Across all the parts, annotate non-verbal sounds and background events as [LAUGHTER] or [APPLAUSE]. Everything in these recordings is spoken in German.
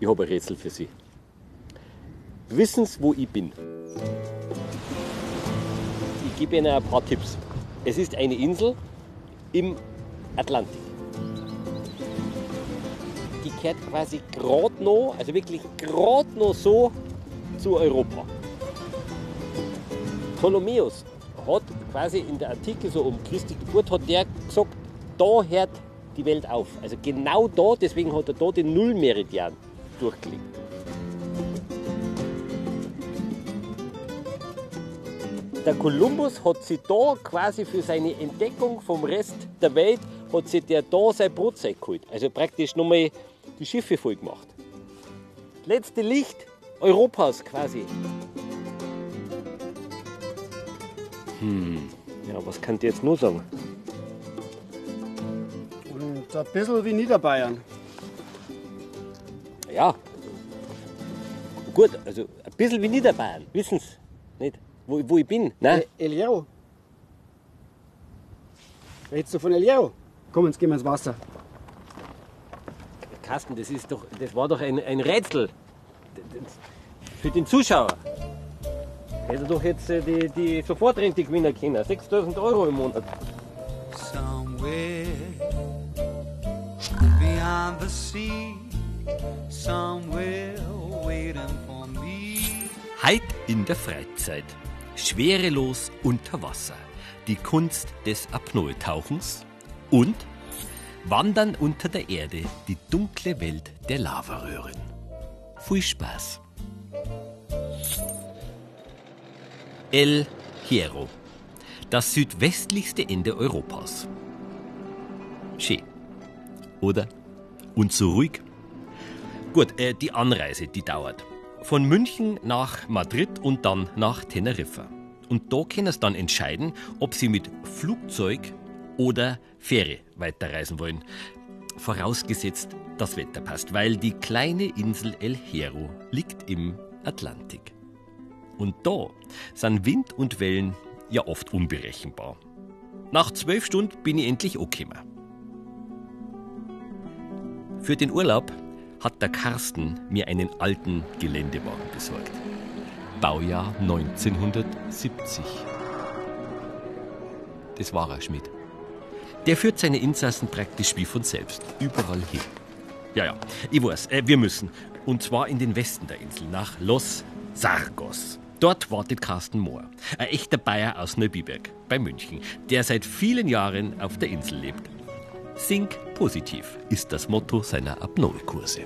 Ich habe ein Rätsel für Sie. Wissen Sie, wo ich bin? Ich gebe Ihnen ein paar Tipps. Es ist eine Insel im Atlantik. Die kehrt quasi gerade noch, also wirklich gerade noch so zu Europa. Ptolemäus hat quasi in der Artikel so um Christi Geburt hat der gesagt, da hört die Welt auf. Also genau da, deswegen hat er da den Nullmeridian durchgelegt. Der Kolumbus hat sich da quasi für seine Entdeckung vom Rest der Welt, hat sich der da sein Brotzeit geholt. Also praktisch nochmal die Schiffe voll gemacht. Letzte Licht Europas quasi. Hm, ja, was kann ich jetzt nur sagen? Und ein bisschen wie Niederbayern. Ja. Gut, also ein bisschen wie Niederbayern, wissen Sie nicht, wo, wo ich bin. Nein? El, El Hierro. Redst du von El Hierro? Komm, jetzt gehen wir ins Wasser. Carsten, das, ist doch, das war doch ein, ein Rätsel. Für den Zuschauer. Hätte doch jetzt äh, die, die Sofortrente-Gewinner kennen. 6000 Euro im Monat. Somewhere beyond the sea, Heit in der Freizeit. Schwerelos unter Wasser. Die Kunst des Apnoe-Tauchens und Wandern unter der Erde. Die dunkle Welt der Lavaröhren. Viel Spaß. El Hierro. Das südwestlichste Ende Europas. Schön. Oder? Und so ruhig? Gut, äh, die Anreise, die dauert. Von München nach Madrid und dann nach Teneriffa. Und da können Sie dann entscheiden, ob Sie mit Flugzeug oder Fähre weiterreisen wollen. Vorausgesetzt, das Wetter passt, weil die kleine Insel El Hierro liegt im Atlantik. Und da sind Wind und Wellen ja oft unberechenbar. Nach zwölf Stunden bin ich endlich angekommen. Für den Urlaub hat der Carsten mir einen alten Geländewagen besorgt. Baujahr 1970. Das war er, Schmidt. Der führt seine Insassen praktisch wie von selbst, überall hin. Ja, ja, ich weiß, äh, wir müssen. Und zwar in den Westen der Insel, nach Los Sargos. Dort wartet Carsten Mohr, ein echter Bayer aus Neubiberg bei München, der seit vielen Jahren auf der Insel lebt. Think positiv ist das Motto seiner Apnoe-Kurse.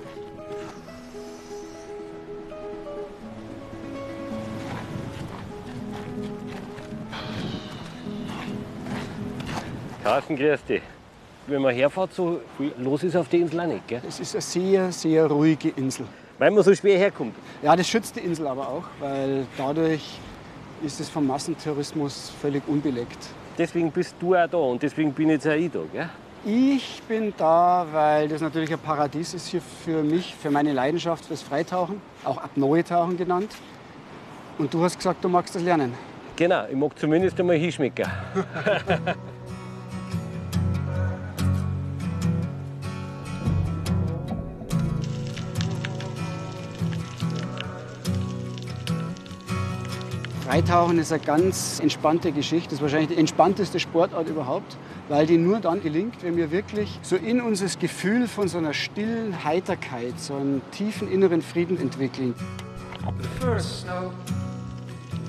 Carsten, grüß dich. Wenn man herfährt, so viel los ist auf der Insel auch nicht, gell? Es ist eine sehr, sehr ruhige Insel. Weil man so schwer herkommt. Ja, das schützt die Insel aber auch, weil dadurch ist es vom Massentourismus völlig unbelegt. Deswegen bist du auch da und deswegen bin jetzt auch ich da, gell? Ich bin da, weil das natürlich ein Paradies ist hier für mich, für meine Leidenschaft fürs Freitauchen, auch Apnoe-Tauchen genannt. Und du hast gesagt, du magst das lernen. Genau, ich mag zumindest einmal hinschmecken. [LAUGHS] Freitauchen ist eine ganz entspannte Geschichte. Das ist wahrscheinlich die entspannteste Sportart überhaupt, weil die nur dann gelingt, wenn wir wirklich so in uns das Gefühl von so einer stillen Heiterkeit, so einem tiefen inneren Frieden entwickeln. The first snow,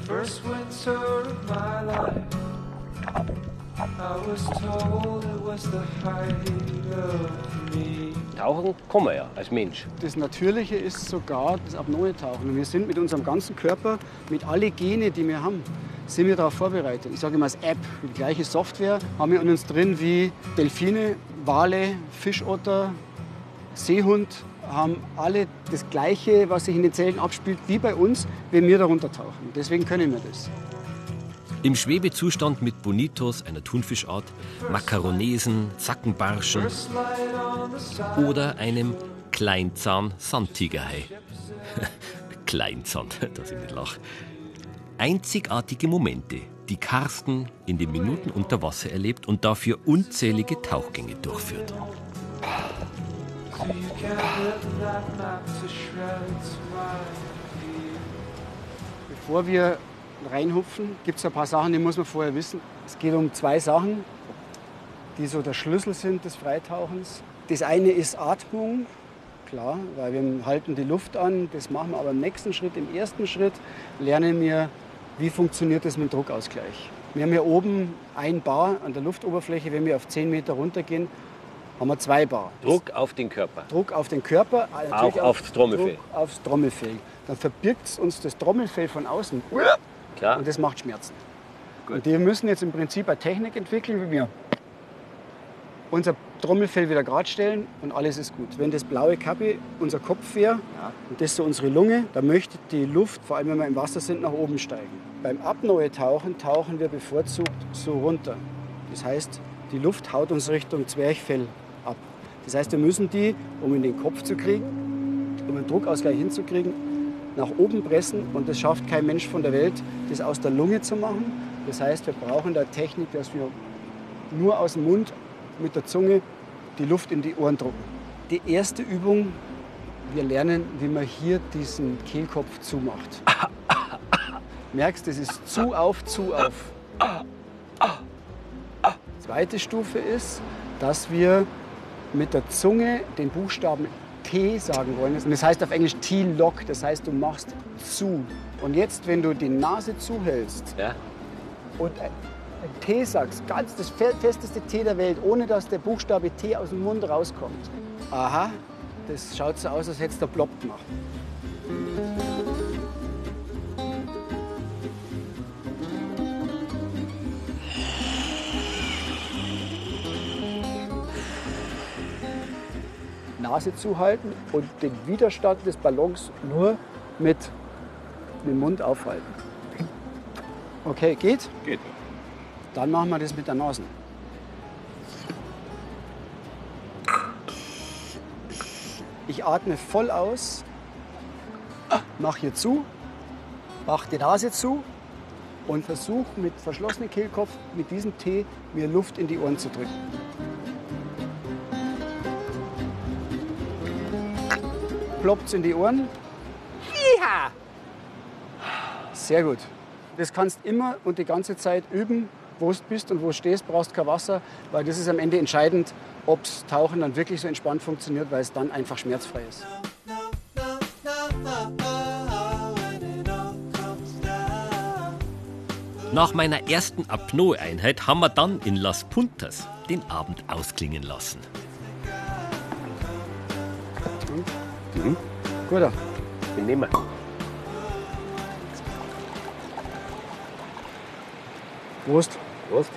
first winter of my life. I was told it was the height of me. Tauchen kann man ja als Mensch. Das Natürliche ist sogar das Apnoe-Tauchen. Und wir sind mit unserem ganzen Körper, mit alle Gene, die wir haben, sind wir darauf vorbereitet. Ich sage immer als App, die gleiche Software haben wir in uns drin wie Delfine, Wale, Fischotter, Seehund, haben alle das Gleiche, was sich in den Zellen abspielt, wie bei uns, wenn wir darunter tauchen. Deswegen können wir das. Im Schwebezustand mit Bonitos, einer Thunfischart, Makaronesen, Zackenbarschen oder einem Kleinzahn-Sandtigerhai. [LAUGHS] Kleinzahn, [LAUGHS] dass ich nicht lache. Einzigartige Momente, die Carsten in den Minuten unter Wasser erlebt und dafür unzählige Tauchgänge durchführt. Bevor wir reinhupfen, gibt es ein paar Sachen, die muss man vorher wissen. Es geht um zwei Sachen, die so der Schlüssel sind des Freitauchens. Das eine ist Atmung, klar, weil wir halten die Luft an. Das machen wir aber im nächsten Schritt. Im ersten Schritt lernen wir, wie funktioniert das mit dem Druckausgleich. Wir haben hier oben ein Bar an der Luftoberfläche. Wenn wir auf 10 Meter runtergehen, haben wir zwei Bar. Druck auf den Körper. Druck auf den Körper, äh, natürlich aufs Trommelfell. Druck aufs Trommelfell. Dann verbirgt uns das Trommelfell von außen Klar. und das macht Schmerzen. Und wir müssen jetzt im Prinzip eine Technik entwickeln, wie wir unser Trommelfell wieder gerade stellen und alles ist gut. Wenn das blaue Kappe unser Kopf wäre und das so unsere Lunge, dann möchte die Luft, vor allem wenn wir im Wasser sind, nach oben steigen. Beim Apnoe-Tauchen tauchen wir bevorzugt so runter. Das heißt, die Luft haut uns Richtung Zwerchfell ab. Das heißt, wir müssen die, um in den Kopf zu kriegen, um einen Druckausgleich hinzukriegen, nach oben pressen und das schafft kein Mensch von der Welt, das aus der Lunge zu machen. Das heißt, wir brauchen da Technik, dass wir nur aus dem Mund mit der Zunge die Luft in die Ohren drucken. Die erste Übung, wir lernen, wie man hier diesen Kehlkopf zumacht. Merkst, das ist zu auf, zu auf. Zweite Stufe ist, dass wir mit der Zunge den Buchstaben T sagen wollen. Und das heißt auf Englisch T-Lock, das heißt, du machst zu. Und jetzt, wenn du die Nase zuhältst Ja. und ein ein T sagst, ganz das fe- festeste T der Welt, ohne dass der Buchstabe T aus dem Mund rauskommt. Aha, das schaut so aus, als hättest du plopp gemacht. Nase zuhalten und den Widerstand des Ballons nur mit dem Mund aufhalten. Okay, geht? Geht. Dann machen wir das mit der Nase. Ich atme voll aus, mache hier zu, mache die Nase zu und versuche mit verschlossenem Kehlkopf mit diesem Tee mir Luft in die Ohren zu drücken. Ploppt's in die Ohren. Ja! Sehr gut. Das kannst immer und die ganze Zeit üben, wo du bist und wo du stehst, brauchst kein Wasser, weil das ist am Ende entscheidend, ob das Tauchen dann wirklich so entspannt funktioniert, weil es dann einfach schmerzfrei ist. Nach meiner ersten Apnoe-Einheit haben wir dann in Las Puntas den Abend ausklingen lassen. Guter. Den nehmen wir. Prost. Prost.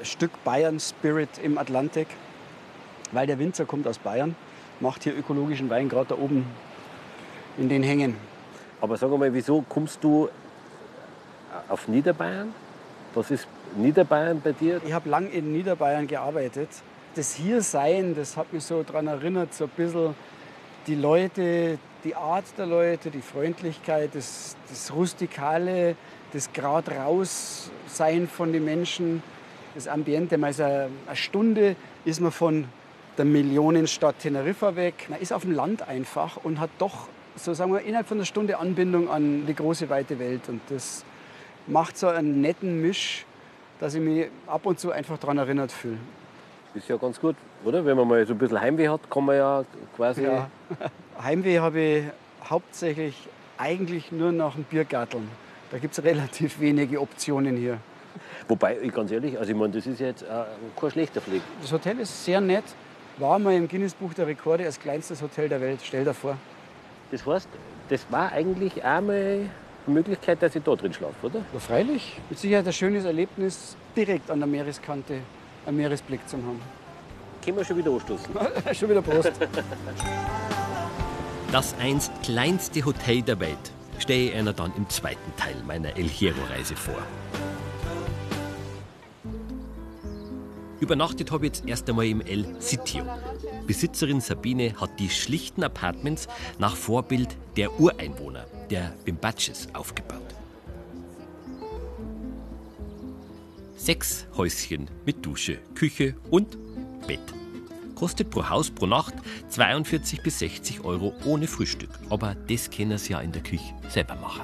Ein Stück Bayern Spirit im Atlantik, weil der Winzer kommt aus Bayern, macht hier ökologischen Wein gerade da oben in den Hängen. Aber sag mal, wieso kommst du auf Niederbayern? Was ist Niederbayern bei dir? Ich habe lang in Niederbayern gearbeitet. Das Hiersein, das hat mich so daran erinnert, so ein bisschen die Leute, die Art der Leute, die Freundlichkeit, das, das Rustikale, das gerade raus sein von den Menschen, das Ambiente. Man ist eine, eine Stunde ist man von der Millionenstadt Teneriffa weg. Man ist auf dem Land einfach und hat doch, so sagen wir, innerhalb von einer Stunde Anbindung an die große weite Welt. Und das macht so einen netten Misch, dass ich mich ab und zu einfach daran erinnert fühle. Ist ja ganz gut, oder? Wenn man mal so ein bisschen Heimweh hat, kann man ja quasi. Ja. [LAUGHS] Heimweh habe ich hauptsächlich eigentlich nur nach dem Biergarteln. Da gibt es [LAUGHS] relativ wenige Optionen hier. Wobei, ich ganz ehrlich, also ich meine, das ist jetzt äh, kein schlechter Flieg. Das Hotel ist sehr nett. War mal im Guinness-Buch der Rekorde als kleinstes Hotel der Welt. Stell dir vor. Das heißt, das war eigentlich auch mal eine Möglichkeit, dass ich da drin schlafe, oder? Ja, freilich. Mit Sicherheit ein schönes Erlebnis, direkt an der Meereskante einen Meeresblick zu haben. Können wir schon wieder anstoßen. [LAUGHS] Schon wieder Prost. Das einst kleinste Hotel der Welt stehe ich einer dann im zweiten Teil meiner El Hierro-Reise vor. Übernachtet habe ich jetzt erst einmal im El Sitio. Besitzerin Sabine hat die schlichten Apartments nach Vorbild der Ureinwohner, der Bimbaches, aufgebaut. Sechs Häuschen mit Dusche, Küche und Bett. Kostet pro Haus pro Nacht 42 bis 60 Euro ohne Frühstück. Aber das können Sie ja in der Küche selber machen.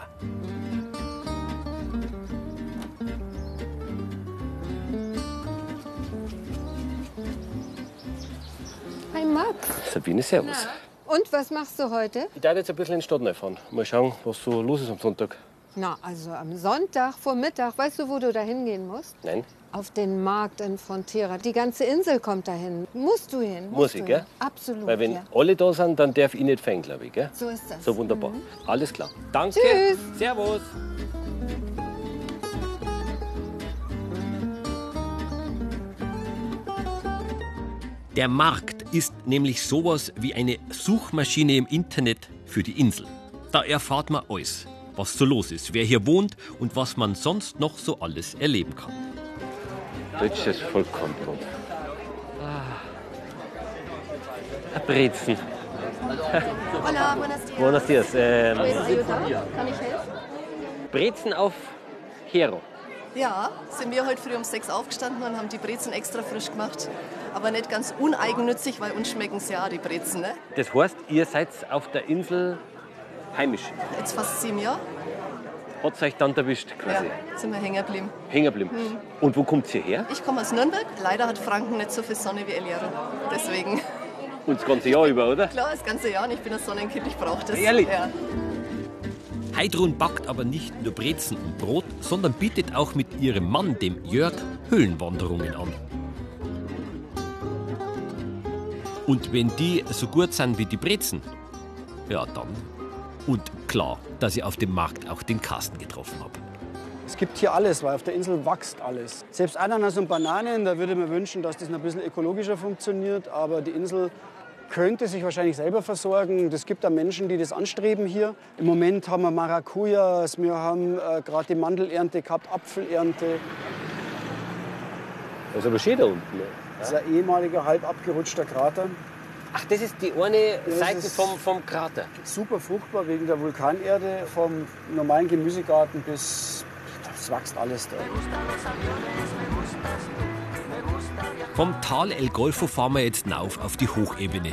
Hi Max. Sabine, servus. Und was machst du heute? Ich darf jetzt ein bisschen in die Stadt fahren. Mal schauen, was so los ist am Sonntag. Na, also am Sonntag vor Mittag. Weißt du, wo du da hingehen musst? Nein? Auf den Markt in Frontera. Die ganze Insel kommt dahin. Musst du hin. musst Muss du ich, hin. gell? Absolut. Weil wenn ja. alle da sind, dann darf ich nicht fehlen, glaube ich. Gell? So ist das. So wunderbar. Alles klar. Danke. Tschüss. Servus. Der Markt ist nämlich sowas wie eine Suchmaschine im Internet für die Insel. Da erfahrt man alles, was so los ist, wer hier wohnt und was man sonst noch so alles erleben kann. Deutsches Vollkornbrot. Ah. Brezen. Hola, buenos días. Buenos dias. Ähm. Kann ich helfen? Brezen auf Hero. Ja, sind wir heute früh um sechs aufgestanden und haben die Brezen extra frisch gemacht. Aber nicht ganz uneigennützig, weil uns schmecken ja die Brezen. Ne? Das heißt, ihr seid auf der Insel heimisch. Jetzt fast sieben Jahre. Hat euch dann erwischt Ja, quasi. sind wir hängen geblieben. Hängen geblieben. Und wo kommt ihr her? Ich komme aus Nürnberg. Leider hat Franken nicht so viel Sonne wie El Hierro. Deswegen, Und das ganze Jahr über, oder? klar, das ganze Jahr und ich bin ein Sonnenkind, ich brauche das. Ehrlich? Ja. Heidrun backt aber nicht nur Brezen und Brot, sondern bietet auch mit ihrem Mann, dem Jörg, Höhlenwanderungen an. Und wenn die so gut sind wie die Brezen, ja dann. Und klar, dass ich auf dem Markt auch den Carsten getroffen habe. Es gibt hier alles, weil auf der Insel wächst alles. Selbst Ananas und Bananen, da würde ich mir wünschen, dass das noch ein bisschen ökologischer funktioniert. Aber die Insel könnte sich wahrscheinlich selber versorgen. Es gibt da Menschen, die das anstreben hier. Im Moment haben wir Maracujas, wir haben äh, gerade die Mandelernte gehabt, Apfelernte. Das ist aber schön da unten. ne? Das ist ein ehemaliger, halb abgerutschter Krater. Ach, das ist die eine Das Seite vom, vom Krater. Super fruchtbar wegen der Vulkanerde, vom normalen Gemüsegarten bis. Es wächst alles da. Vom Tal El Golfo fahren wir jetzt hinauf auf die Hochebene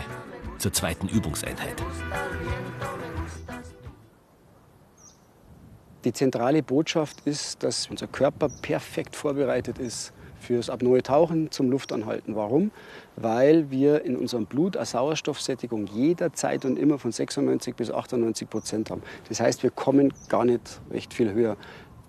zur zweiten Übungseinheit. Die zentrale Botschaft ist, dass unser Körper perfekt vorbereitet ist fürs apnoe Tauchen zum Luftanhalten. Warum? Weil wir in unserem Blut eine Sauerstoffsättigung jederzeit und immer von 96 bis 98 Prozent haben. Das heißt, wir kommen gar nicht recht viel höher.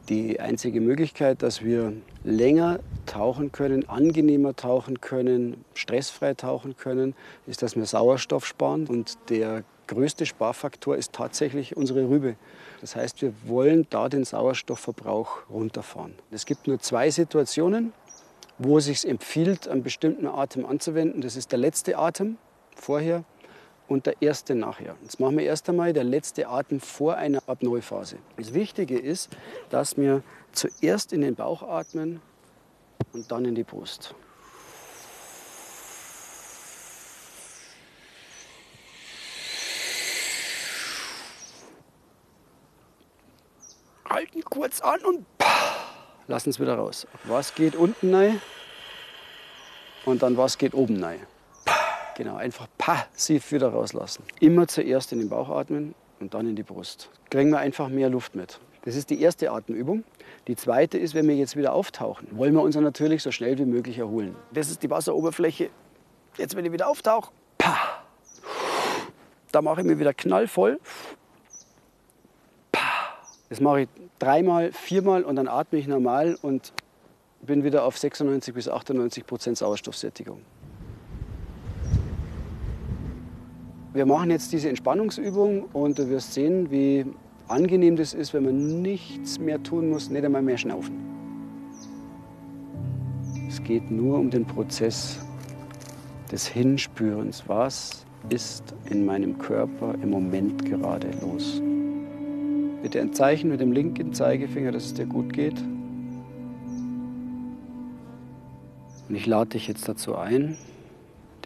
Die einzige Möglichkeit, dass wir länger tauchen können, angenehmer tauchen können, stressfrei tauchen können, ist, dass wir Sauerstoff sparen. Und der größte Sparfaktor ist tatsächlich unsere Rübe. Das heißt, wir wollen da den Sauerstoffverbrauch runterfahren. Es gibt nur zwei Situationen, wo es sich empfiehlt, einen bestimmten Atem anzuwenden. Das ist der letzte Atem vorher und der erste nachher. Jetzt machen wir erst einmal der letzte Atem vor einer Apnoe-Phase. Das Wichtige ist, dass wir zuerst in den Bauch atmen und dann in die Brust. Halten kurz an und lassen es wieder raus. Was geht unten rein und dann was geht oben rein. Genau, einfach passiv wieder rauslassen. Immer zuerst in den Bauch atmen und dann in die Brust. Kriegen wir einfach mehr Luft mit. Das ist die erste Atemübung. Die zweite ist, wenn wir jetzt wieder auftauchen, wollen wir uns natürlich so schnell wie möglich erholen. Das ist die Wasseroberfläche. Jetzt, wenn ich wieder auftauche, da mache ich mir wieder knallvoll. Das mache ich dreimal, viermal und dann atme ich normal und bin wieder auf 96 bis 98 Prozent Sauerstoffsättigung. Wir machen jetzt diese Entspannungsübung und du wirst sehen, wie angenehm das ist, wenn man nichts mehr tun muss, nicht einmal mehr schnaufen. Es geht nur um den Prozess des Hinspürens. Was ist in meinem Körper im Moment gerade los? Bitte ein Zeichen mit dem linken Zeigefinger, dass es dir gut geht. Und ich lade dich jetzt dazu ein,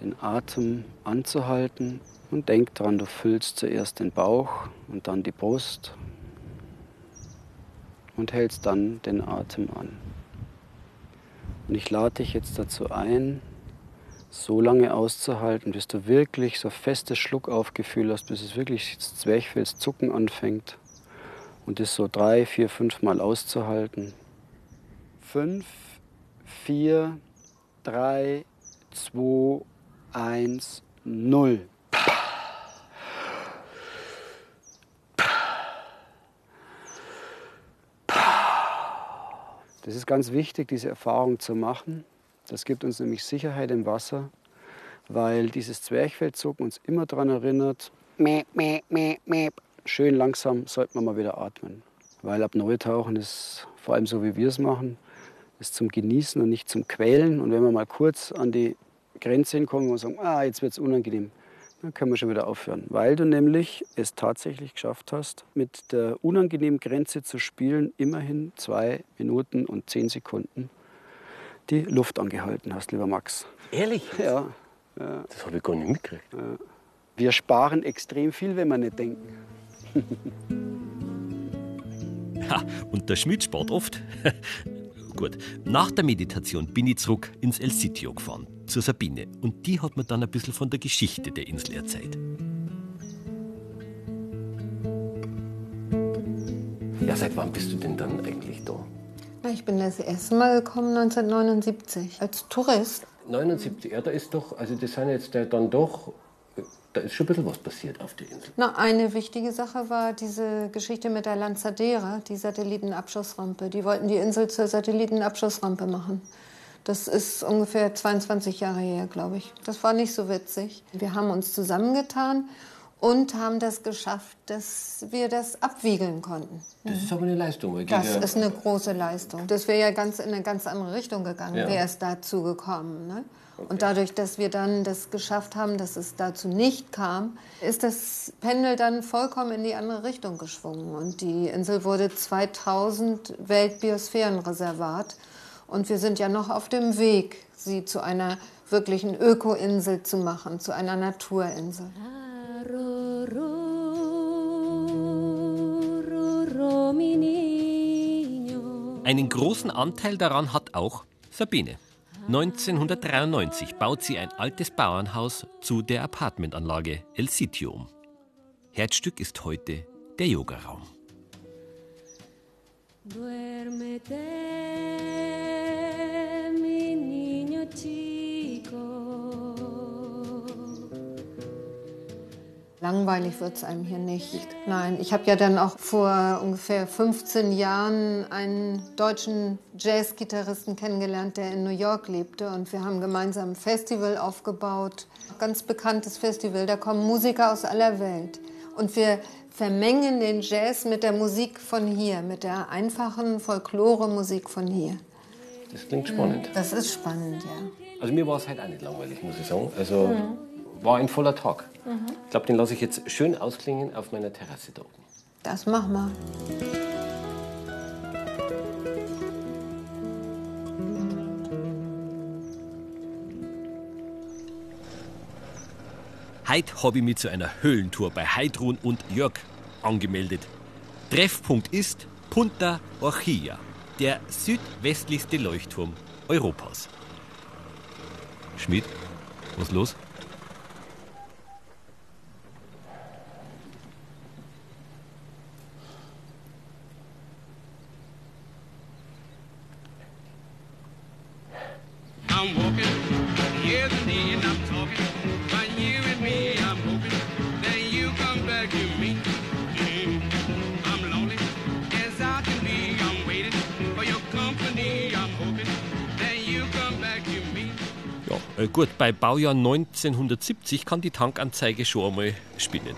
den Atem anzuhalten und denk dran, du füllst zuerst den Bauch und dann die Brust und hältst dann den Atem an. Und ich lade dich jetzt dazu ein, so lange auszuhalten, bis du wirklich so festes Schluckaufgefühl hast, bis es wirklich das Zwerchfells zucken anfängt. Und das so drei, vier, fünf Mal auszuhalten. Fünf, vier, drei, zwei, eins, null. Das ist ganz wichtig, diese Erfahrung zu machen. Das gibt uns nämlich Sicherheit im Wasser, weil dieses Zwerchfellzucken uns immer daran erinnert, mäh, mäh, mäh, mäh. Schön langsam sollten wir mal wieder atmen. Weil Apnoe-Tauchen ist, vor allem so wie wir es machen, ist zum Genießen und nicht zum Quälen. Und wenn wir mal kurz an die Grenze hinkommen und sagen, ah, jetzt wird es unangenehm, dann können wir schon wieder aufhören. Weil du nämlich es tatsächlich geschafft hast, mit der unangenehmen Grenze zu spielen, immerhin zwei Minuten und zehn Sekunden die Luft angehalten hast, lieber Max. Ehrlich? Ja, Das habe ich gar nicht mitgekriegt. wir sparen extrem viel, wenn wir nicht denken. [LAUGHS] Ha, und der Schmidt spart oft. [LAUGHS] Gut, nach der Meditation bin ich zurück ins El Sitio gefahren, zur Sabine. Und die hat mir dann ein bisschen von der Geschichte der Insel erzählt. Ja, seit wann bist du denn dann eigentlich da? Na, Ich bin das erste Mal gekommen 1979 als Tourist. 79, ja, da ist doch, also das sind jetzt dann doch, da ist schon ein bisschen was passiert auf der Insel. Na, eine wichtige Sache war diese Geschichte mit der Lanzadera, die Satellitenabschussrampe. Die wollten die Insel zur Satellitenabschussrampe machen. Das ist ungefähr 22 Jahre her, glaube ich. Das war nicht so witzig. Wir haben uns zusammengetan und haben das geschafft, dass wir das abwiegeln konnten. Das ist aber eine Leistung. Das gegen- ist eine große Leistung. Das wäre ja ganz in eine ganz andere Richtung gegangen, Ja. wäre es dazu gekommen. Ne? Und dadurch, dass wir dann das geschafft haben, dass es dazu nicht kam, ist das Pendel dann vollkommen in die andere Richtung geschwungen. Und die Insel wurde 2000 Weltbiosphärenreservat. Und wir sind ja noch auf dem Weg, sie zu einer wirklichen Ökoinsel zu machen, zu einer Naturinsel. Einen großen Anteil daran hat auch Sabine. 1993 baut sie ein altes Bauernhaus zu der Apartmentanlage El Sitio um. Herzstück ist heute der Yogaraum. Duérmete, Langweilig wird es einem hier nicht. Nein, ich habe ja dann auch vor ungefähr 15 Jahren einen deutschen Jazzgitarristen kennengelernt, der in New York lebte. Und wir haben gemeinsam ein Festival aufgebaut. Ganz bekanntes Festival. Da kommen Musiker aus aller Welt. Und wir vermengen den Jazz mit der Musik von hier, mit der einfachen Folklore-Musik von hier. Das klingt spannend. Das ist spannend, ja. Also mir war es halt auch nicht langweilig, muss ich sagen. Also war ein voller Tag. Ich glaube, den lasse ich jetzt schön ausklingen auf meiner Terrasse da oben. Das mach mal. Heute habe ich mich zu einer Höhlentour bei Heidrun und Jörg angemeldet. Treffpunkt ist Punta Orchilla, der südwestlichste Leuchtturm Europas. Schmidt, was los? Äh, gut, bei Baujahr 1970 kann die Tankanzeige schon einmal spinnen.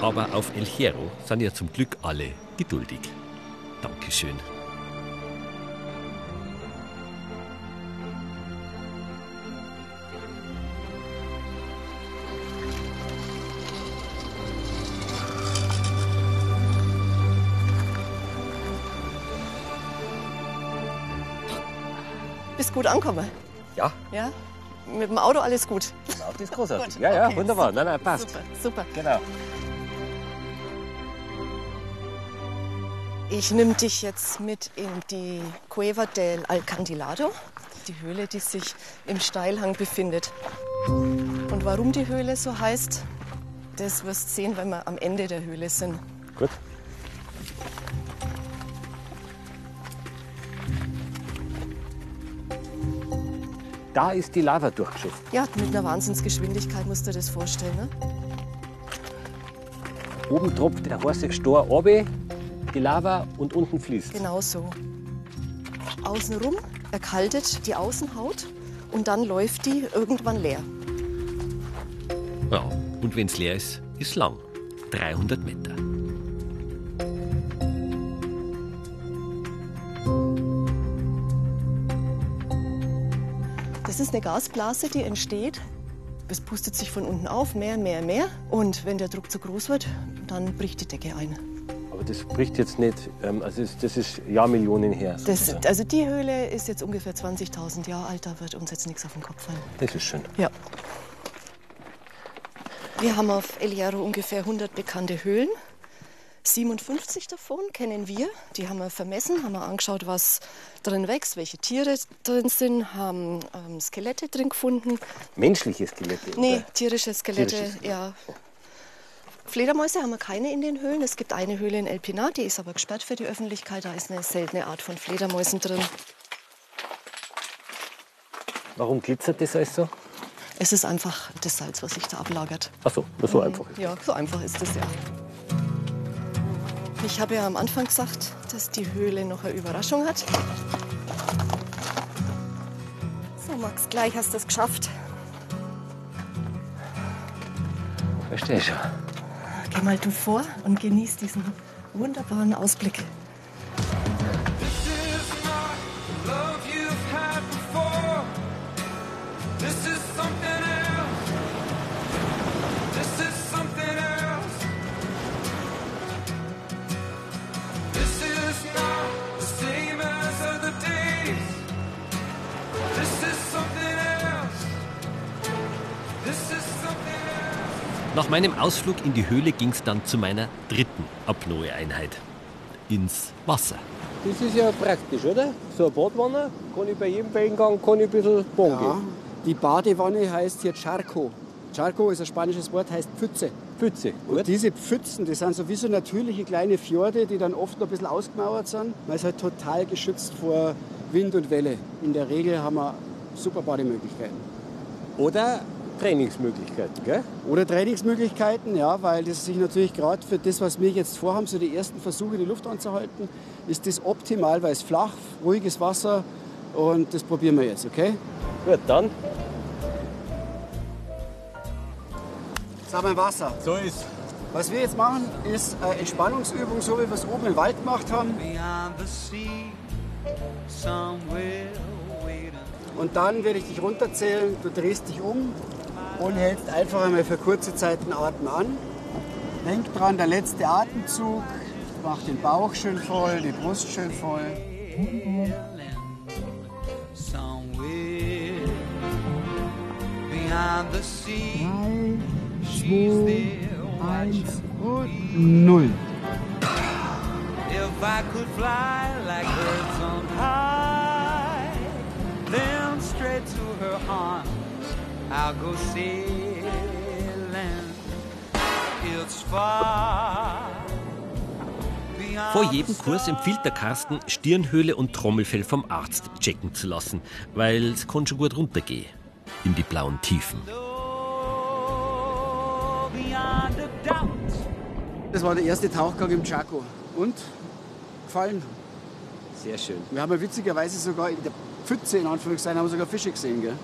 Aber auf El Hierro sind ja zum Glück alle geduldig. Dankeschön. Bist gut angekommen? Ja, Ja? Mit dem Auto alles gut? genau, das ist großartig. Gut, Ja, ja, okay, wunderbar. super, Nein, nein, passt. Super, super. Genau. Ich nehme dich jetzt mit in die Cueva del Alcantilado. die Höhle, die sich im Steilhang befindet. Und warum die Höhle so heißt, das wirst du sehen, wenn wir am Ende der Höhle sind. Gut. Da ist die Lava durchgeschossen. Ja, mit einer Wahnsinnsgeschwindigkeit musst du dir das vorstellen. Ne? Oben tropft der heiße Stor runter, die Lava und unten fließt. Genau so. Außenrum erkaltet die Außenhaut und dann läuft die irgendwann leer. Ja, und wenn es leer ist, ist lang. 300 Meter. Ist eine Gasblase, die entsteht. Es pustet sich von unten auf, mehr, mehr, mehr. Und wenn der Druck zu groß wird, dann bricht die Decke ein. Aber das bricht jetzt nicht, ähm, also das- ist Jahrmillionen her. Das, also die Höhle ist jetzt ungefähr 20.000 Jahre alt, da wird uns jetzt nichts auf den Kopf fallen. das ist schön. Ja. Wir haben auf El Hierro ungefähr 100 bekannte Höhlen. 57 davon kennen wir. Die haben wir vermessen, haben wir angeschaut, was drin wächst, welche Tiere drin sind, haben ähm, Skelette drin gefunden. Menschliche Skelette. Nee, oder? tierische Skelette, Tierische Skelette. ja. Fledermäuse haben wir keine in den Höhlen. Es gibt eine Höhle in El Pinar, die ist aber gesperrt für die Öffentlichkeit. Da ist eine seltene Art von Fledermäusen drin. Warum glitzert das alles so? Es ist einfach das Salz, was sich da ablagert. Ach so, nur so einfach. Ja, so einfach ist es ja. Ich habe ja am Anfang gesagt, dass die Höhle noch eine Überraschung hat. So, Max, gleich hast du es geschafft. Verstehe schon. Geh mal du vor und genieß diesen wunderbaren Ausblick. Nach meinem Ausflug in die Höhle ging es dann zu meiner dritten Apnoe-Einheit. Ins Wasser. Das ist ja praktisch, oder? So ein Badwanne kann ich bei jedem Wellengang kann ich ein bisschen baden Ja, gehen. die Badewanne heißt hier Charco. Charco ist ein spanisches Wort, heißt Pfütze. Pfütze. Und Gut. diese Pfützen, das sind so wie so natürliche kleine Fjorde, die dann oft noch ein bisschen ausgemauert sind. Man ist halt total geschützt vor Wind und Welle. In der Regel haben wir super Bademöglichkeiten. Oder Trainingsmöglichkeiten, gell? Oder Trainingsmöglichkeiten, ja, weil das sich natürlich gerade für das, was wir jetzt vorhaben, so die ersten Versuche, die Luft anzuhalten, ist das optimal, weil es flach, ruhiges Wasser und das probieren wir jetzt, okay? Gut, dann. Jetzt haben wir Wasser. So ist Was wir jetzt machen, ist eine Entspannungsübung, so wie wir es oben im Wald gemacht haben. Und dann werde ich dich runterzählen, du drehst dich um und hältst einfach einmal für kurze Zeit den Atem an. Denk dran, der letzte Atemzug macht den Bauch schön voll, die Brust schön voll. somewhere beyond the sea. She's there watching Null. If I could fly like birds on high, then straight to her arms I'll go sailing. It's far. beyond Vor jedem Kurs empfiehlt der Carsten, Stirnhöhle und Trommelfell vom Arzt checken zu lassen, weil es kann schon gut runtergehen. In die blauen Tiefen. Das war der erste Tauchgang im Chaco. Und? Gefallen? sehr schön. Wir haben ja witzigerweise sogar in der Pfütze, in Anführungszeichen, haben wir sogar Fische gesehen, gell?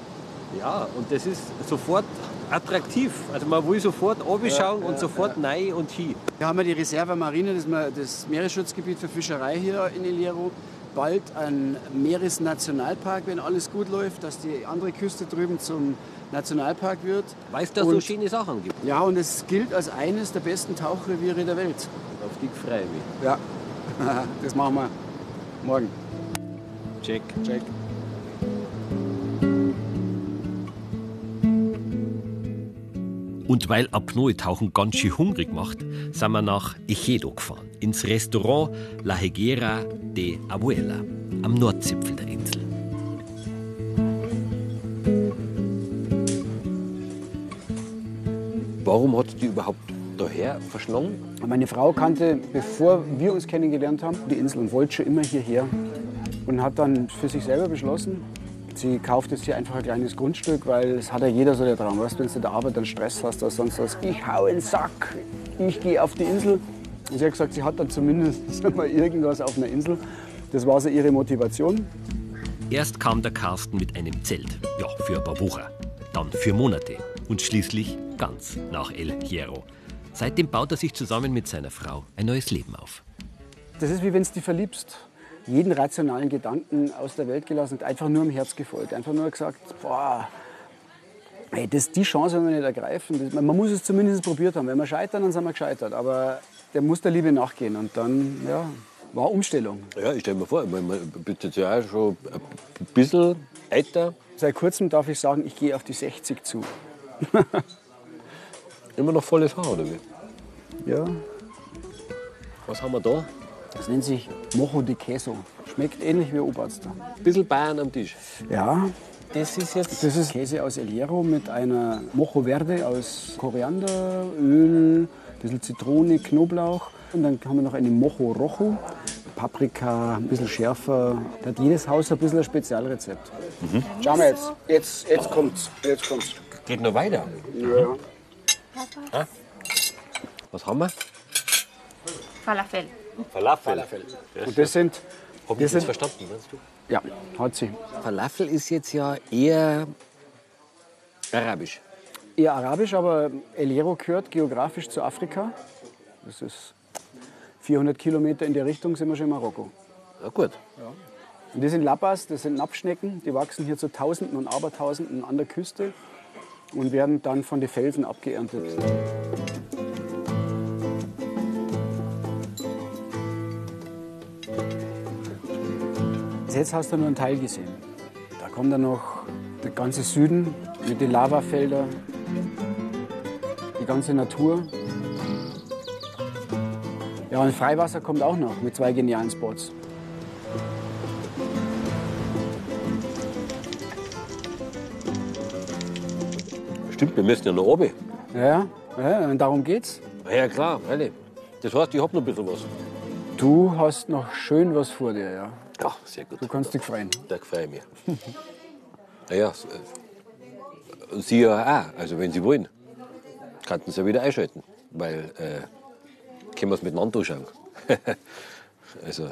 Ja, und das ist sofort attraktiv. Also man will sofort anschauen und sofort nein und hin. Wir haben ja die Reserva Marine, das, das Meeresschutzgebiet für Fischerei hier in El Hierro. Bald ein Meeresnationalpark, wenn alles gut läuft, dass die andere Küste drüben zum Nationalpark wird. Weil es da so Und- schöne Sachen gibt. Ja, und es gilt als eines der besten Tauchreviere der Welt. Auf die freue mich. Ja, [LAUGHS] das machen wir morgen. Check. Check. Und weil Apnoe-Tauchen ganz schön hungrig macht, sind wir nach Echedo gefahren, ins Restaurant La Higuera de Abuela am Nordzipfel der Insel. Warum hat die überhaupt daher verschlungen? Meine Frau kannte, bevor wir uns kennengelernt haben, die Insel und wollte schon immer hierher und hat dann für sich selber beschlossen, sie kauft jetzt hier einfach ein kleines Grundstück, weil es hat ja jeder so der Traum. Weißt, wenn du in der Arbeit dann Stress hast oder sonst was, ich hau in den Sack, ich gehe auf die Insel. Und sie hat gesagt, sie hat dann zumindest [LAUGHS] mal irgendwas auf einer Insel. Das war so ihre Motivation. Erst kam der Carsten mit einem Zelt, ja, für ein paar Wochen, dann für Monate und schließlich ganz nach El Hierro. Seitdem baut er sich zusammen mit seiner Frau ein neues Leben auf. Das ist wie wenn du dich verliebst. Jeden rationalen Gedanken aus der Welt gelassen und einfach nur im Herz gefolgt. Einfach nur gesagt, boah, ey, das, die Chance wollen wir nicht ergreifen. Das, man muss es zumindest probiert haben. Wenn wir scheitern, dann sind wir gescheitert. Aber der muss der Liebe nachgehen. Und dann, ja, war Umstellung. Ja, ich stelle mir vor, man bist jetzt ja auch schon ein bisschen älter. Seit kurzem darf ich sagen, ich gehe auf die 60 zu. [LAUGHS] Immer noch volles Haar, oder wie? Ja, Was haben wir da? Das nennt sich Mojo de Queso. Schmeckt ähnlich wie Oberster. Ein bisschen Bayern am Tisch. Ja, Das ist jetzt. das ist Käse aus El Hierro mit einer Mojo Verde aus Koriander, Öl, ein bisschen Zitrone, Knoblauch. Und dann haben wir noch eine Mojo Rojo, Paprika, ein bisschen schärfer. Da hat jedes Haus ein bisschen ein Spezialrezept. Schauen wir jetzt. Jetzt, jetzt kommt's. Jetzt kommt's. Geht noch weiter. Ja. Was haben wir? Falafel. Falafel. Und das sind, Hab ich das sind- verstanden? Meinst du? ja, hat sie. Falafel ist jetzt ja eher arabisch. Eher arabisch, aber El Hierro gehört geografisch zu Afrika. Das ist 400 Kilometer in der Richtung sind wir schon in Marokko. Na gut. Und das sind Lappas, das sind Nappschnecken, die wachsen hier zu Tausenden und Abertausenden an der Küste und werden dann von den Felsen abgeerntet. Jetzt hast du nur einen Teil gesehen. Da kommt dann noch der ganze Süden mit den Lavafeldern, die ganze Natur. Ja, und Freiwasser kommt auch noch mit zwei genialen Spots. Stimmt, wir müssen ja noch oben. Ja, ja und darum geht's. Ja, ja klar, freilich. Das heißt, ich hab noch ein bisschen was. Du hast noch schön was vor dir, ja. Ja, sehr gut. Du kannst dich freuen. Da freue ich mich. naja, äh, Sie ja auch. Also, wenn Sie wollen, könnten Sie ja wieder einschalten. Weil, äh, können wir es miteinander anschauen. [LAUGHS] also,